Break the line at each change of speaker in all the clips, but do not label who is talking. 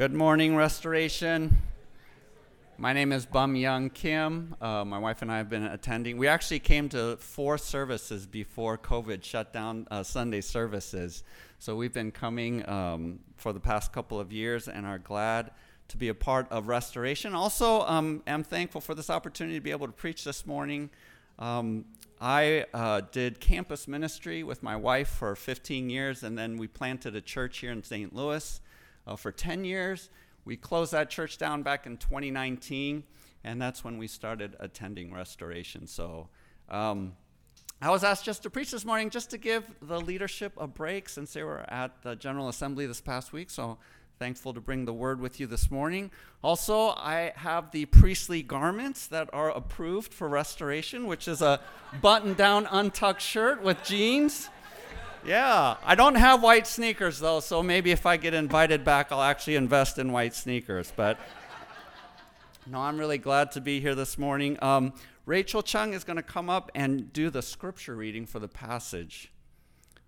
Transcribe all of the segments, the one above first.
Good morning, Restoration. My name is Bum Young Kim. Uh, my wife and I have been attending. We actually came to four services before COVID shut down uh, Sunday services. So we've been coming um, for the past couple of years and are glad to be a part of Restoration. Also, um, am thankful for this opportunity to be able to preach this morning. Um, I uh, did campus ministry with my wife for 15 years, and then we planted a church here in St. Louis uh, for 10 years. We closed that church down back in 2019, and that's when we started attending restoration. So um, I was asked just to preach this morning, just to give the leadership a break since they were at the General Assembly this past week. So thankful to bring the word with you this morning. Also, I have the priestly garments that are approved for restoration, which is a button down, untucked shirt with jeans. Yeah, I don't have white sneakers though, so maybe if I get invited back, I'll actually invest in white sneakers. But no, I'm really glad to be here this morning. Um, Rachel Chung is going to come up and do the scripture reading for the passage.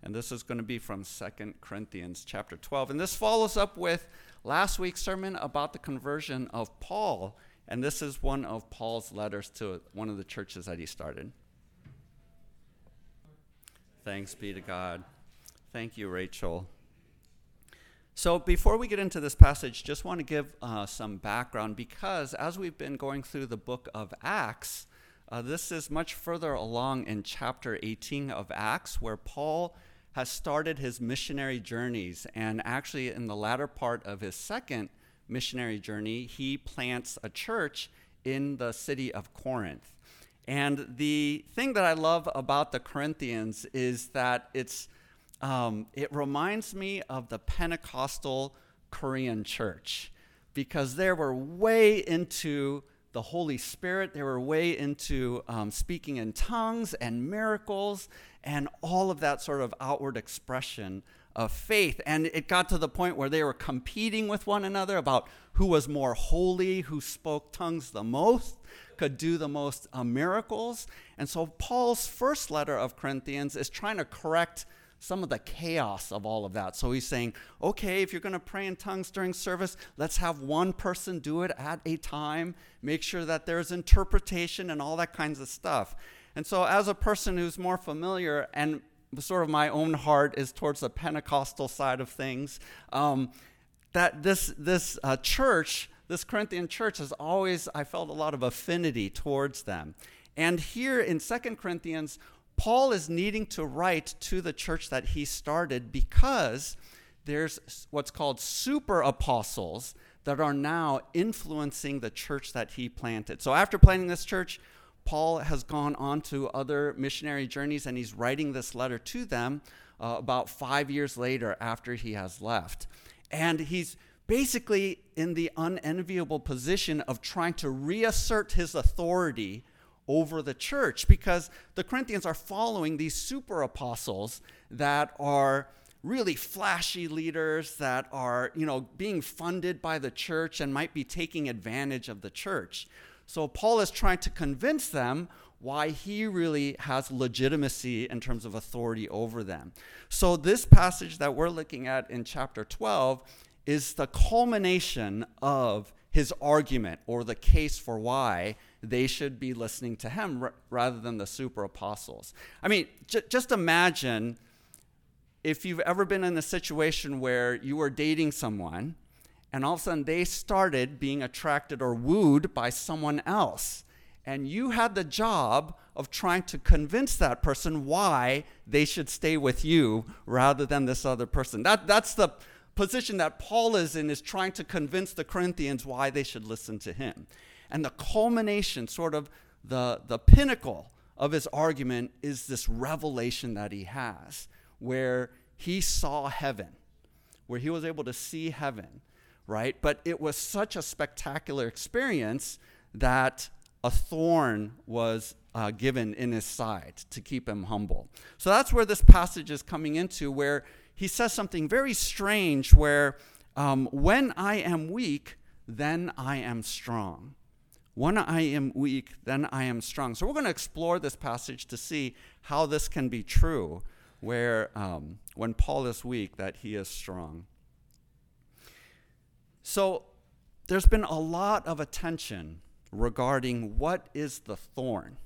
And this is going to be from 2 Corinthians chapter 12. And this follows up with last week's sermon about the conversion of Paul. And this is one of Paul's letters to one of the churches that he started. Thanks be to God. Thank you, Rachel. So, before we get into this passage, just want to give uh, some background because as we've been going through the book of Acts, uh, this is much further along in chapter 18 of Acts, where Paul has started his missionary journeys. And actually, in the latter part of his second missionary journey, he plants a church in the city of Corinth. And the thing that I love about the Corinthians is that it's, um, it reminds me of the Pentecostal Korean church because they were way into the Holy Spirit. They were way into um, speaking in tongues and miracles and all of that sort of outward expression of faith. And it got to the point where they were competing with one another about who was more holy, who spoke tongues the most could do the most uh, miracles. And so Paul's first letter of Corinthians is trying to correct some of the chaos of all of that. So he's saying, okay, if you're going to pray in tongues during service, let's have one person do it at a time. Make sure that there's interpretation and all that kinds of stuff. And so, as a person who's more familiar, and sort of my own heart is towards the Pentecostal side of things, um, that this this uh, church this Corinthian church has always, I felt a lot of affinity towards them. And here in Second Corinthians, Paul is needing to write to the church that he started because there's what's called super apostles that are now influencing the church that he planted. So after planting this church, Paul has gone on to other missionary journeys and he's writing this letter to them uh, about five years later after he has left. And he's basically in the unenviable position of trying to reassert his authority over the church because the Corinthians are following these super apostles that are really flashy leaders that are, you know, being funded by the church and might be taking advantage of the church. So Paul is trying to convince them why he really has legitimacy in terms of authority over them. So this passage that we're looking at in chapter 12 is the culmination of his argument or the case for why they should be listening to him r- rather than the super apostles. I mean, j- just imagine if you've ever been in a situation where you were dating someone and all of a sudden they started being attracted or wooed by someone else. And you had the job of trying to convince that person why they should stay with you rather than this other person. That, that's the position that Paul is in is trying to convince the Corinthians why they should listen to him. And the culmination, sort of the, the pinnacle of his argument, is this revelation that he has, where he saw heaven, where he was able to see heaven, right? But it was such a spectacular experience that a thorn was uh, given in his side to keep him humble. So that's where this passage is coming into, where he says something very strange where, um, when I am weak, then I am strong. When I am weak, then I am strong. So we're going to explore this passage to see how this can be true, where um, when Paul is weak, that he is strong. So there's been a lot of attention regarding what is the thorn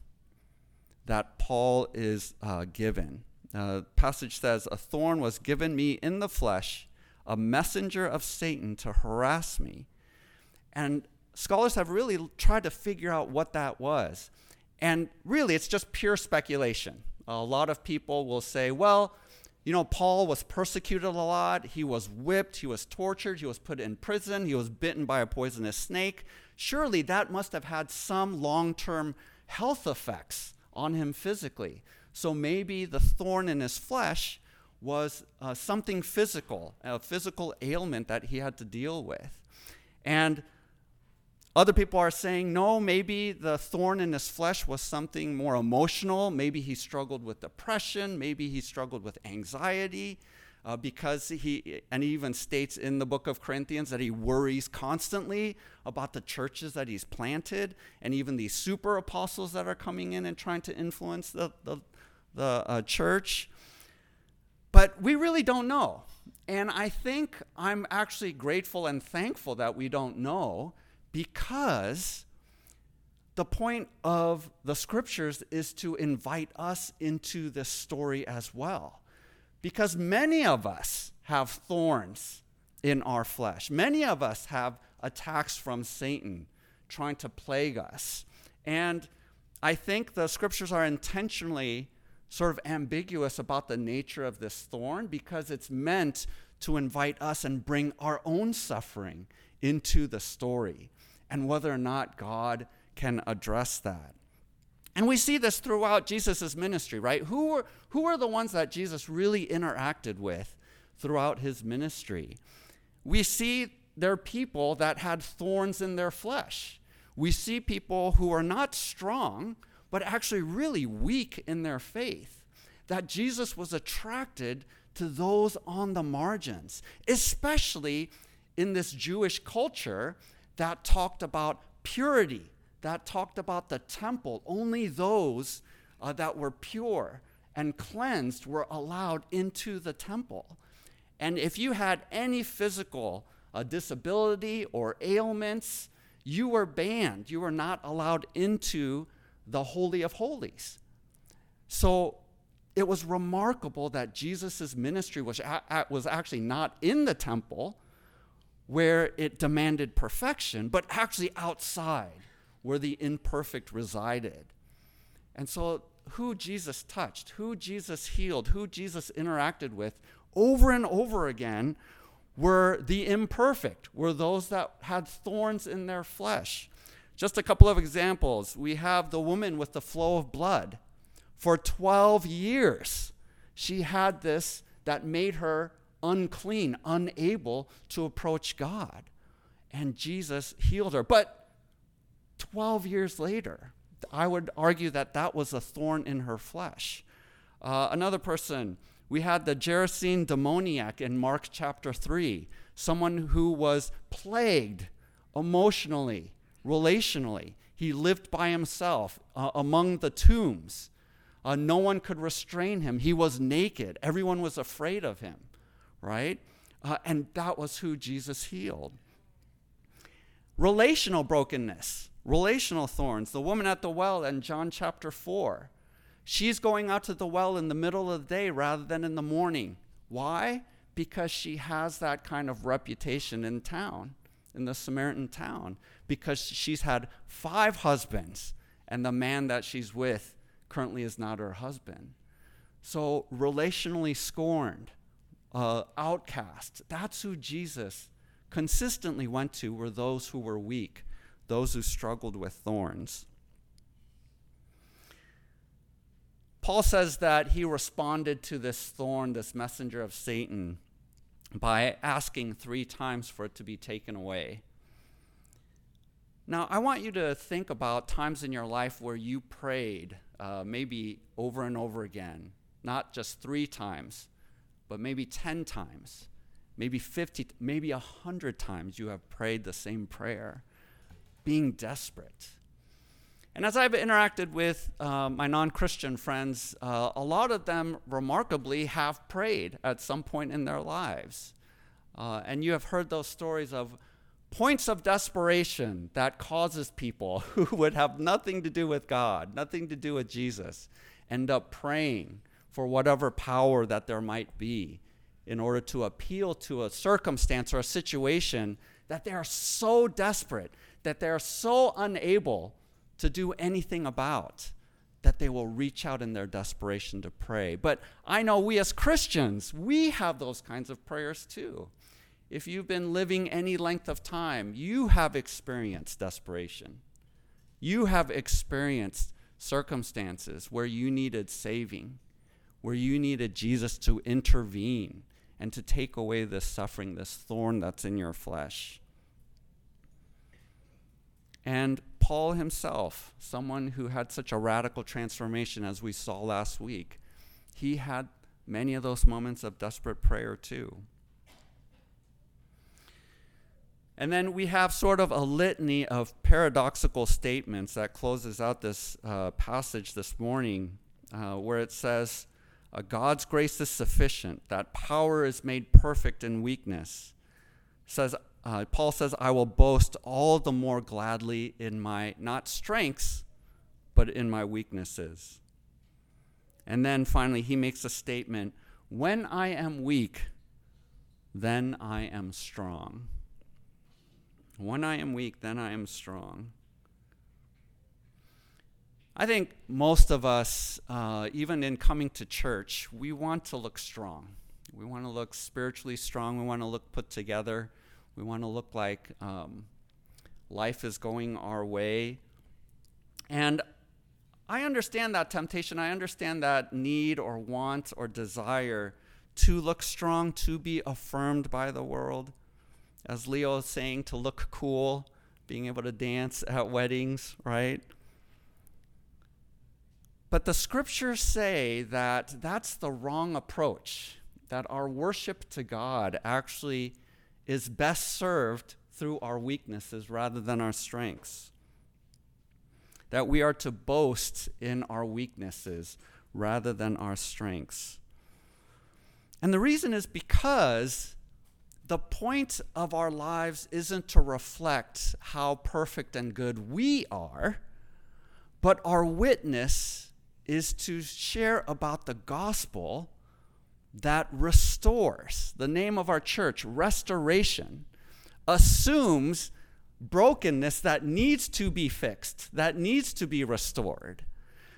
that Paul is uh, given. Uh, passage says, A thorn was given me in the flesh, a messenger of Satan to harass me. And scholars have really tried to figure out what that was. And really, it's just pure speculation. A lot of people will say, well, you know, Paul was persecuted a lot. He was whipped. He was tortured. He was put in prison. He was bitten by a poisonous snake. Surely that must have had some long term health effects on him physically. So maybe the thorn in his flesh was uh, something physical, a physical ailment that he had to deal with. And other people are saying, no, maybe the thorn in his flesh was something more emotional. Maybe he struggled with depression. Maybe he struggled with anxiety. Uh, because he, and he even states in the book of Corinthians that he worries constantly about the churches that he's planted and even these super apostles that are coming in and trying to influence the, the, the uh, church. But we really don't know. And I think I'm actually grateful and thankful that we don't know because the point of the scriptures is to invite us into this story as well. Because many of us have thorns in our flesh, many of us have attacks from Satan trying to plague us. And I think the scriptures are intentionally sort of ambiguous about the nature of this thorn because it's meant to invite us and bring our own suffering into the story and whether or not God can address that. And we see this throughout Jesus' ministry, right? Who were, who were the ones that Jesus really interacted with throughout his ministry? We see there are people that had thorns in their flesh. We see people who are not strong, but actually really weak in their faith. That Jesus was attracted to those on the margins, especially in this Jewish culture that talked about purity, that talked about the temple. Only those uh, that were pure and cleansed were allowed into the temple. And if you had any physical uh, disability or ailments, you were banned. You were not allowed into the Holy of Holies. So it was remarkable that Jesus' ministry was, a- was actually not in the temple, where it demanded perfection, but actually outside where the imperfect resided. And so, who Jesus touched, who Jesus healed, who Jesus interacted with over and over again were the imperfect, were those that had thorns in their flesh. Just a couple of examples. We have the woman with the flow of blood. For 12 years, she had this that made her unclean, unable to approach God. And Jesus healed her. But 12 years later, I would argue that that was a thorn in her flesh. Uh, another person, we had the Gerasene demoniac in Mark chapter 3, someone who was plagued emotionally, relationally. He lived by himself uh, among the tombs. Uh, no one could restrain him. He was naked. Everyone was afraid of him right? Uh, and that was who Jesus healed. Relational brokenness, relational thorns. The woman at the well in John chapter 4. She's going out to the well in the middle of the day rather than in the morning. Why? Because she has that kind of reputation in town, in the Samaritan town, because she's had five husbands, and the man that she's with currently is not her husband. So, relationally scorned uh, outcasts. That's who Jesus consistently went to, were those who were weak, those who struggled with thorns. Paul says that he responded to this thorn, this messenger of Satan, by asking three times for it to be taken away. Now, I want you to think about times in your life where you prayed, uh, maybe over and over again, not just three times, but maybe 10 times, maybe 50, maybe 100 times you have prayed the same prayer, being desperate. And as I've interacted with uh, my non Christian friends, uh, a lot of them remarkably have prayed at some point in their lives. Uh, and you have heard those stories of points of desperation that causes people who would have nothing to do with God, nothing to do with Jesus, end up praying for whatever power that there might be in order to appeal to a circumstance or a situation that they are so desperate, that they are so unable to do anything about, that they will reach out in their desperation to pray. But I know we as Christians, we have those kinds of prayers too. If you've been living any length of time, you have experienced desperation. You have experienced circumstances where you needed saving, where you needed Jesus to intervene and to take away this suffering, this thorn that's in your flesh. And Paul himself, someone who had such a radical transformation as we saw last week, he had many of those moments of desperate prayer too. And then we have sort of a litany of paradoxical statements that closes out this uh, passage this morning, uh, where it says, uh, God's grace is sufficient, that power is made perfect in weakness. Says, uh, Paul says, I will boast all the more gladly in my, not strengths, but in my weaknesses. And then finally, he makes a statement when I am weak, then I am strong. When I am weak, then I am strong. I think most of us, uh, even in coming to church, we want to look strong. We want to look spiritually strong. We want to look put together. We want to look like um, life is going our way. And I understand that temptation. I understand that need or want or desire to look strong, to be affirmed by the world as Leo is saying, to look cool, being able to dance at weddings, right? But the scriptures say that that's the wrong approach, that our worship to God actually is best served through our weaknesses rather than our strengths. That we are to boast in our weaknesses rather than our strengths. And the reason is because the point of our lives isn't to reflect how perfect and good we are, but our witness is to share about the gospel that restores. The name of our church, Restoration, assumes brokenness that needs to be fixed, that needs to be restored.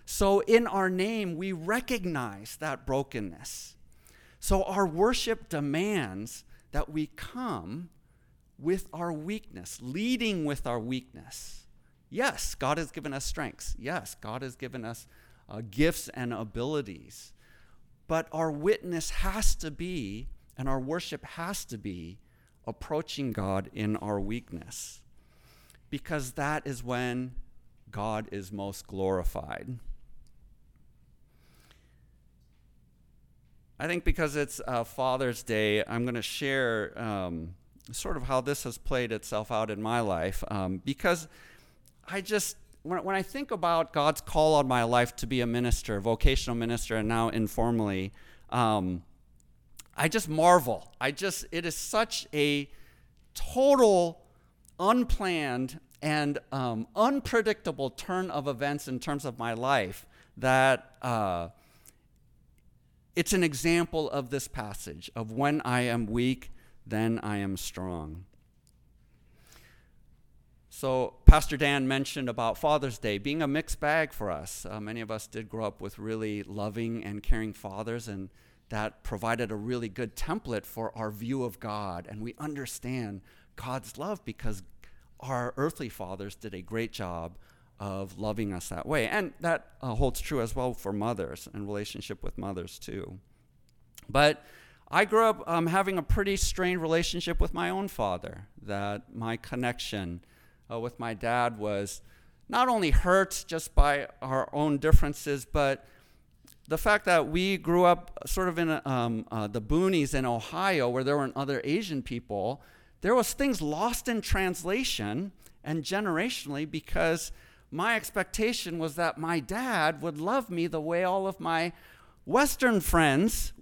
So in our name, we recognize that brokenness. So our worship demands that we come with our weakness, leading with our weakness. Yes, God has given us strengths. Yes, God has given us uh, gifts and abilities. But our witness has to be, and our worship has to be, approaching God in our weakness. Because that is when God is most glorified. I think because it's uh, Father's Day, I'm going to share um, sort of how this has played itself out in my life. Um, because I just, when, when I think about God's call on my life to be a minister, vocational minister, and now informally, um, I just marvel. I just, it is such a total, unplanned, and um, unpredictable turn of events in terms of my life that. Uh, it's an example of this passage of when I am weak, then I am strong. So, Pastor Dan mentioned about Father's Day being a mixed bag for us. Uh, many of us did grow up with really loving and caring fathers, and that provided a really good template for our view of God. And we understand God's love because our earthly fathers did a great job of loving us that way. And that uh, holds true as well for mothers and relationship with mothers too. But I grew up um, having a pretty strained relationship with my own father, that my connection uh, with my dad was not only hurt just by our own differences, but the fact that we grew up sort of in um, uh, the boonies in Ohio where there weren't other Asian people, there was things lost in translation and generationally because my expectation was that my dad would love me the way all of my Western friends,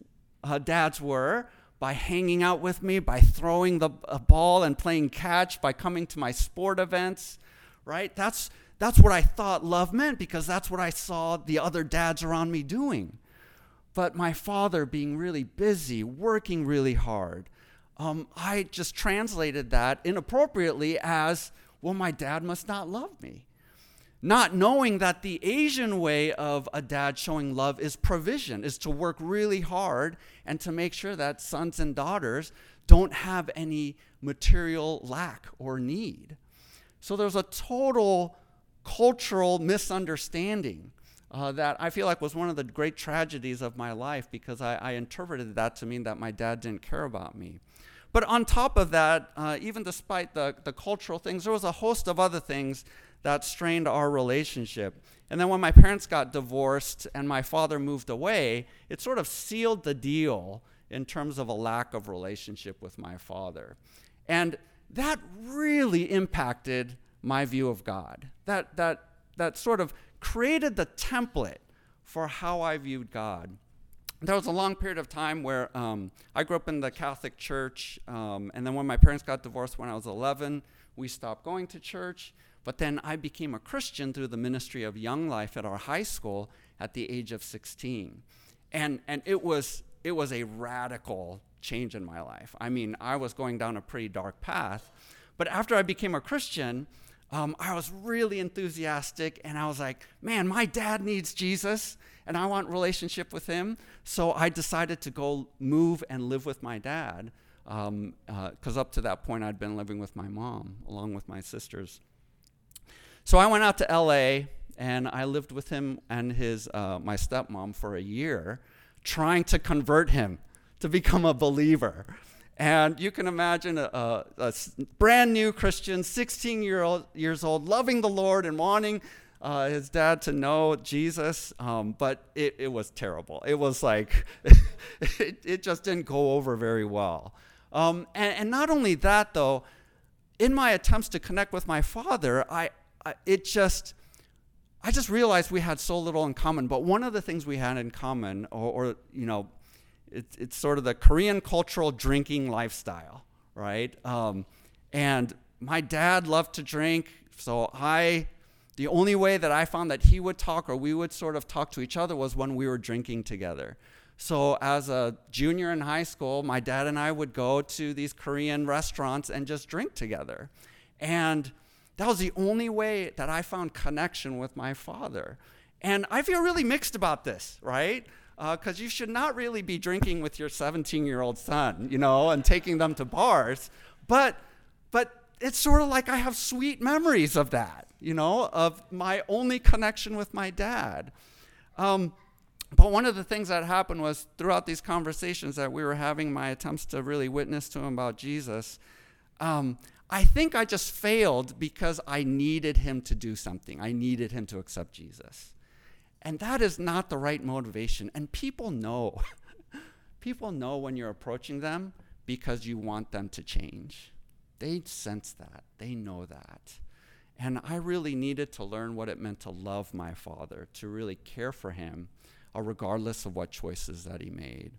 uh, dads were, by hanging out with me, by throwing the ball and playing catch, by coming to my sport events, right? That's, that's what I thought love meant because that's what I saw the other dads around me doing. But my father being really busy, working really hard, um, I just translated that inappropriately as, well, my dad must not love me. Not knowing that the Asian way of a dad showing love is provision, is to work really hard and to make sure that sons and daughters don't have any material lack or need. So there's a total cultural misunderstanding uh, that I feel like was one of the great tragedies of my life because I, I, interpreted that to mean that my dad didn't care about me. But on top of that, uh, even despite the, the cultural things, there was a host of other things that strained our relationship. And then when my parents got divorced and my father moved away, it sort of sealed the deal in terms of a lack of relationship with my father. And that really impacted my view of God. That, that, that sort of created the template for how I viewed God. There was a long period of time where um, I grew up in the Catholic Church, um, and then when my parents got divorced when I was 11, we stopped going to church. But then I became a Christian through the ministry of Young Life at our high school at the age of 16. And, and it, was, it was a radical change in my life. I mean, I was going down a pretty dark path. But after I became a Christian, um, I was really enthusiastic and I was like, man, my dad needs Jesus and I want relationship with him. So I decided to go move and live with my dad because um, uh, up to that point I'd been living with my mom along with my sisters. So I went out to LA and I lived with him and his, uh, my stepmom for a year, trying to convert him to become a believer. And you can imagine a, a, a brand new Christian, 16 year old, years old, loving the Lord and wanting uh, his dad to know Jesus, um, but it, it, was terrible. It was like, it, it, just didn't go over very well. Um, and, and not only that, though, in my attempts to connect with my father, I, it just, I just realized we had so little in common. But one of the things we had in common, or, or you know, it's, it's sort of the Korean cultural drinking lifestyle, right? Um, and my dad loved to drink, so I, the only way that I found that he would talk or we would sort of talk to each other was when we were drinking together. So, as a junior in high school, my dad and I would go to these Korean restaurants and just drink together. And that was the only way that I found connection with my father. And I feel really mixed about this, right? Because uh, you should not really be drinking with your 17 year old son, you know, and taking them to bars. But, but it's sort of like I have sweet memories of that, you know, of my only connection with my dad. Um, but one of the things that happened was throughout these conversations that we were having, my attempts to really witness to him about Jesus, um, I think I just failed because I needed him to do something. I needed him to accept Jesus. And that is not the right motivation. And people know. people know when you're approaching them because you want them to change. They sense that, they know that. And I really needed to learn what it meant to love my father, to really care for him, uh, regardless of what choices that he made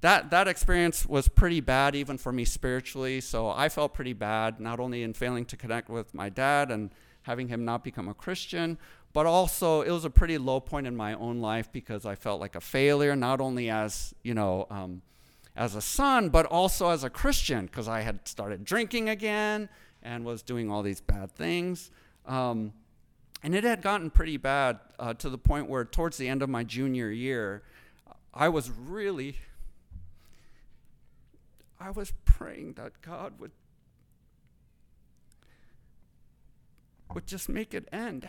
that that experience was pretty bad even for me spiritually. So i felt pretty bad not only in failing to connect with my dad and having him not become a christian but also it was a pretty low point in my own life because i felt like a failure not only as you know um, as a son but also as a christian because i had started drinking again and was doing all these bad things. Um, and it had gotten pretty bad uh, to the point where towards the end of my junior year i was really I was praying that God would would just make it end.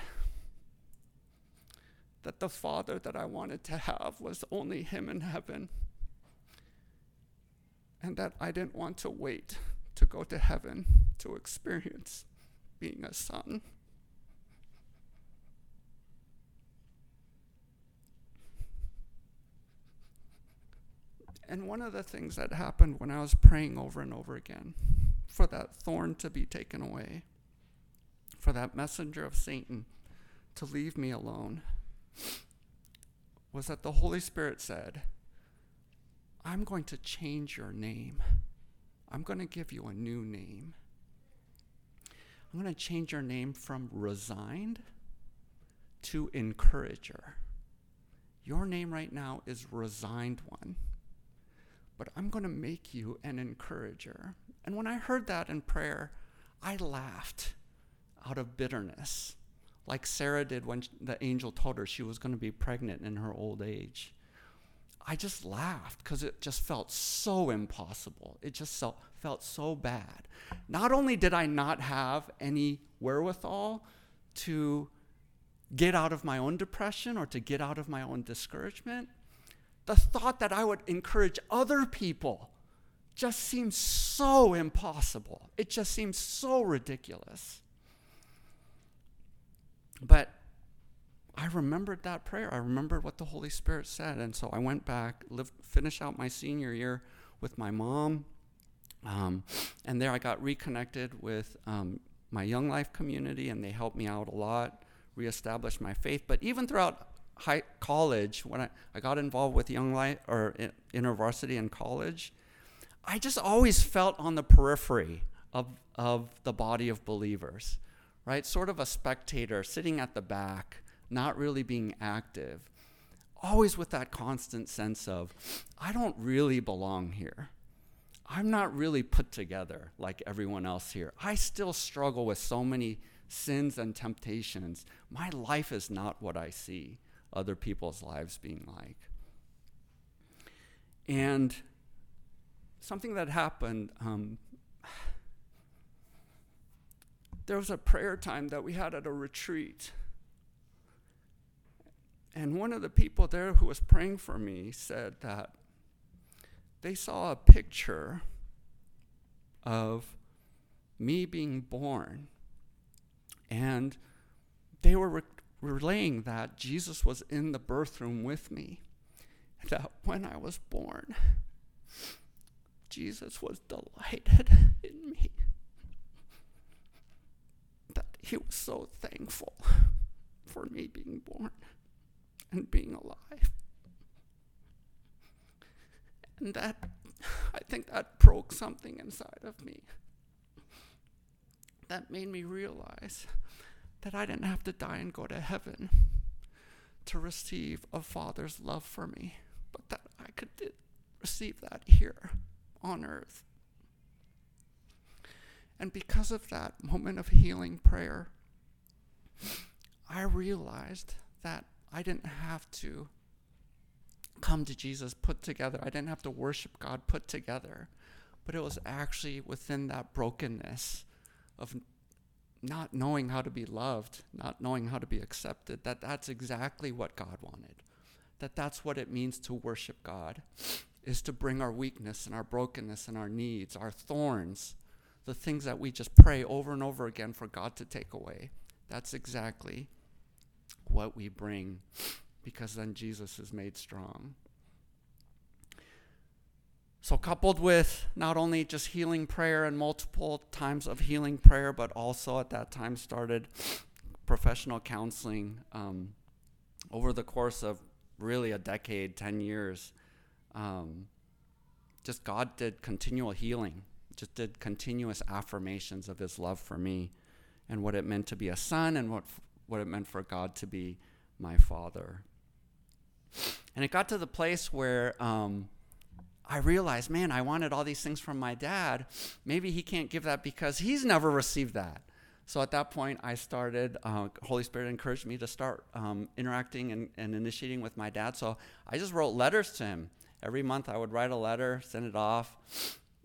That the father that I wanted to have was only him in heaven. And that I didn't want to wait to go to heaven to experience being a son. And one of the things that happened when I was praying over and over again for that thorn to be taken away, for that messenger of Satan to leave me alone, was that the Holy Spirit said, I'm going to change your name. I'm going to give you a new name. I'm going to change your name from resigned to encourager. Your name right now is resigned one, but I'm going to make you an encourager. And when I heard that in prayer, I laughed out of bitterness, like Sarah did when the angel told her she was going to be pregnant in her old age. I just laughed because it just felt so impossible. It just felt, felt so bad. Not only did I not have any wherewithal to get out of my own depression or to get out of my own discouragement, the thought that I would encourage other people just seems so impossible. It just seems so ridiculous. But I remembered that prayer. I remembered what the Holy Spirit said. And so I went back, lived, finished out my senior year with my mom. Um, and there I got reconnected with um, my Young Life community, and they helped me out a lot, reestablish my faith. But even throughout high college, when I, I got involved with Young Life or InterVarsity in college, I just always felt on the periphery of, of the body of believers, right? Sort of a spectator sitting at the back not really being active, always with that constant sense of, I don't really belong here. I'm not really put together like everyone else here. I still struggle with so many sins and temptations. My life is not what I see other people's lives being like. And something that happened, um, there was a prayer time that we had at a retreat. And one of the people there who was praying for me said that they saw a picture of me being born. And they were re- relaying that Jesus was in the birthroom with me. That when I was born, Jesus was delighted in me. That he was so thankful for me being born and being alive. And that, I think that broke something inside of me. That made me realize that I didn't have to die and go to heaven to receive a father's love for me, but that I could receive that here on earth. And because of that moment of healing prayer, I realized that I didn't have to come to Jesus put together. I didn't have to worship God put together. But it was actually within that brokenness of not knowing how to be loved, not knowing how to be accepted, that that's exactly what God wanted. That that's what it means to worship God, is to bring our weakness and our brokenness and our needs, our thorns, the things that we just pray over and over again for God to take away. That's exactly what we bring because then Jesus is made strong. So, coupled with not only just healing prayer and multiple times of healing prayer, but also at that time started professional counseling um, over the course of really a decade, 10 years. Um, just God did continual healing, just did continuous affirmations of his love for me and what it meant to be a son and what what it meant for God to be my father. And it got to the place where um, I realized, man, I wanted all these things from my dad. Maybe he can't give that because he's never received that. So at that point, I started, uh, Holy Spirit encouraged me to start um, interacting and, and initiating with my dad. So I just wrote letters to him. Every month I would write a letter, send it off.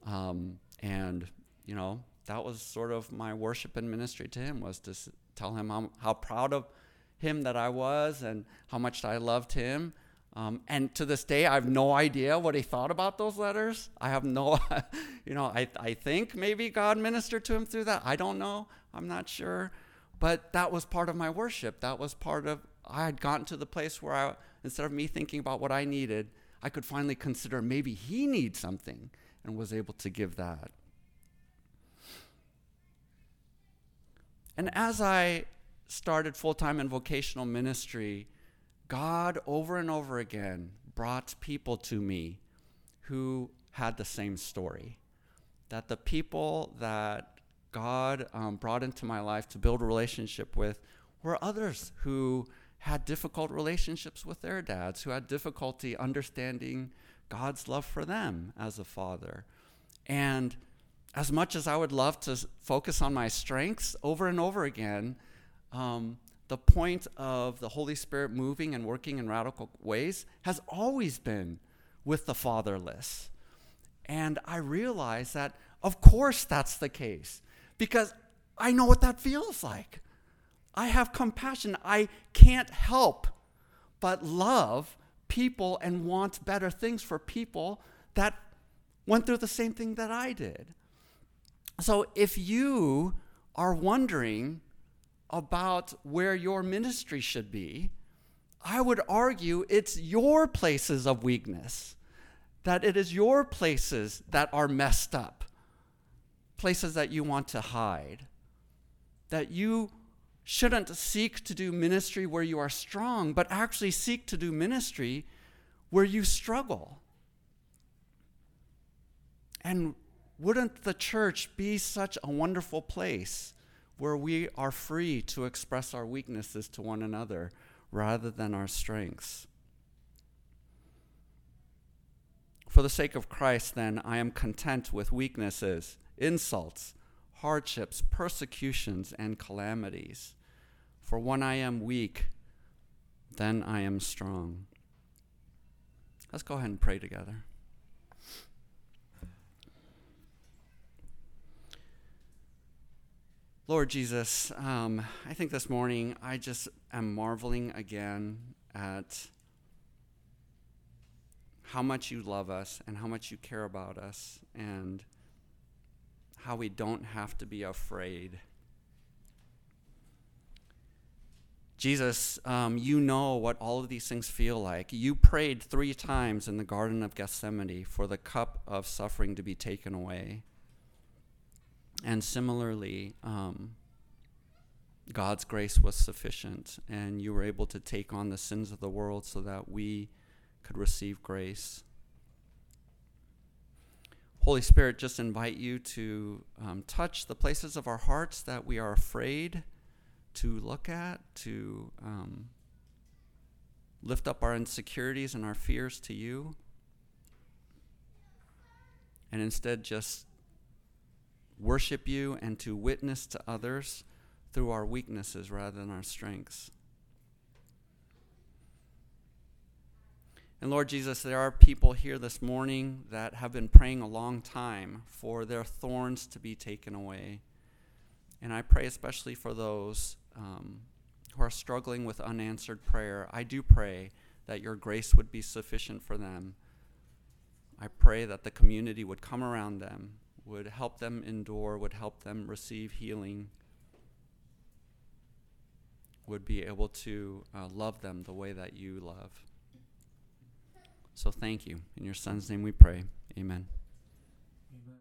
Um, and, you know, that was sort of my worship and ministry to him was to tell him how, how proud of him that I was and how much I loved him. Um, and to this day, I have no idea what he thought about those letters. I have no, you know, I, I think maybe God ministered to him through that. I don't know. I'm not sure. But that was part of my worship. That was part of, I had gotten to the place where I, instead of me thinking about what I needed, I could finally consider maybe he needs something and was able to give that. And as I started full time in vocational ministry, God over and over again brought people to me who had the same story. That the people that God um, brought into my life to build a relationship with were others who had difficult relationships with their dads, who had difficulty understanding God's love for them as a father. And as much as I would love to focus on my strengths over and over again, um, the point of the Holy Spirit moving and working in radical ways has always been with the fatherless. And I realize that, of course, that's the case because I know what that feels like. I have compassion. I can't help but love people and want better things for people that went through the same thing that I did. So if you are wondering about where your ministry should be, I would argue it's your places of weakness, that it is your places that are messed up, places that you want to hide, that you shouldn't seek to do ministry where you are strong, but actually seek to do ministry where you struggle. And wouldn't the church be such a wonderful place where we are free to express our weaknesses to one another rather than our strengths? For the sake of Christ, then, I am content with weaknesses, insults, hardships, persecutions, and calamities. For when I am weak, then I am strong. Let's go ahead and pray together. Lord Jesus, um, I think this morning I just am marveling again at how much you love us and how much you care about us and how we don't have to be afraid. Jesus, um, you know what all of these things feel like. You prayed three times in the Garden of Gethsemane for the cup of suffering to be taken away. And similarly, um, God's grace was sufficient, and you were able to take on the sins of the world so that we could receive grace. Holy Spirit, just invite you to um, touch the places of our hearts that we are afraid to look at, to um, lift up our insecurities and our fears to you, and instead just worship you and to witness to others through our weaknesses rather than our strengths. And Lord Jesus, there are people here this morning that have been praying a long time for their thorns to be taken away. And I pray especially for those um, who are struggling with unanswered prayer. I do pray that your grace would be sufficient for them. I pray that the community would come around them, would help them endure, would help them receive healing, would be able to uh, love them the way that you love. So thank you. In your son's name we pray. Amen.